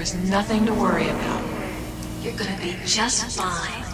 There's nothing to worry about. You're gonna be just fine.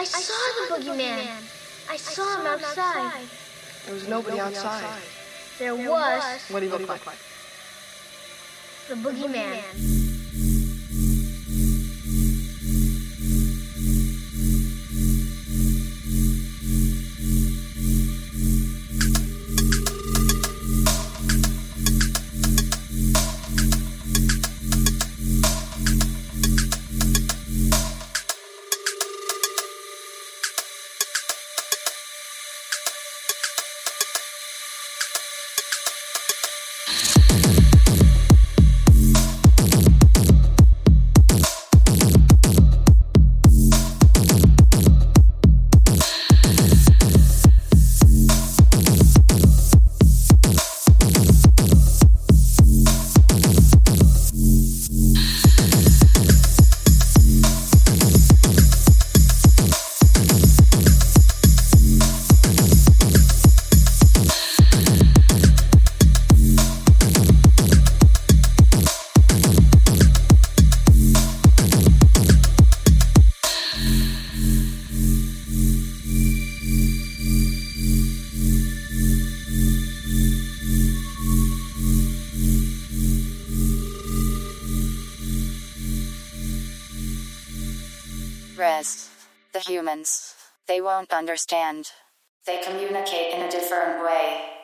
I saw the boogeyman. I saw him outside. There was nobody outside. There was What do you look like? the boogeyman. Rest. Won't understand. They communicate in a different way.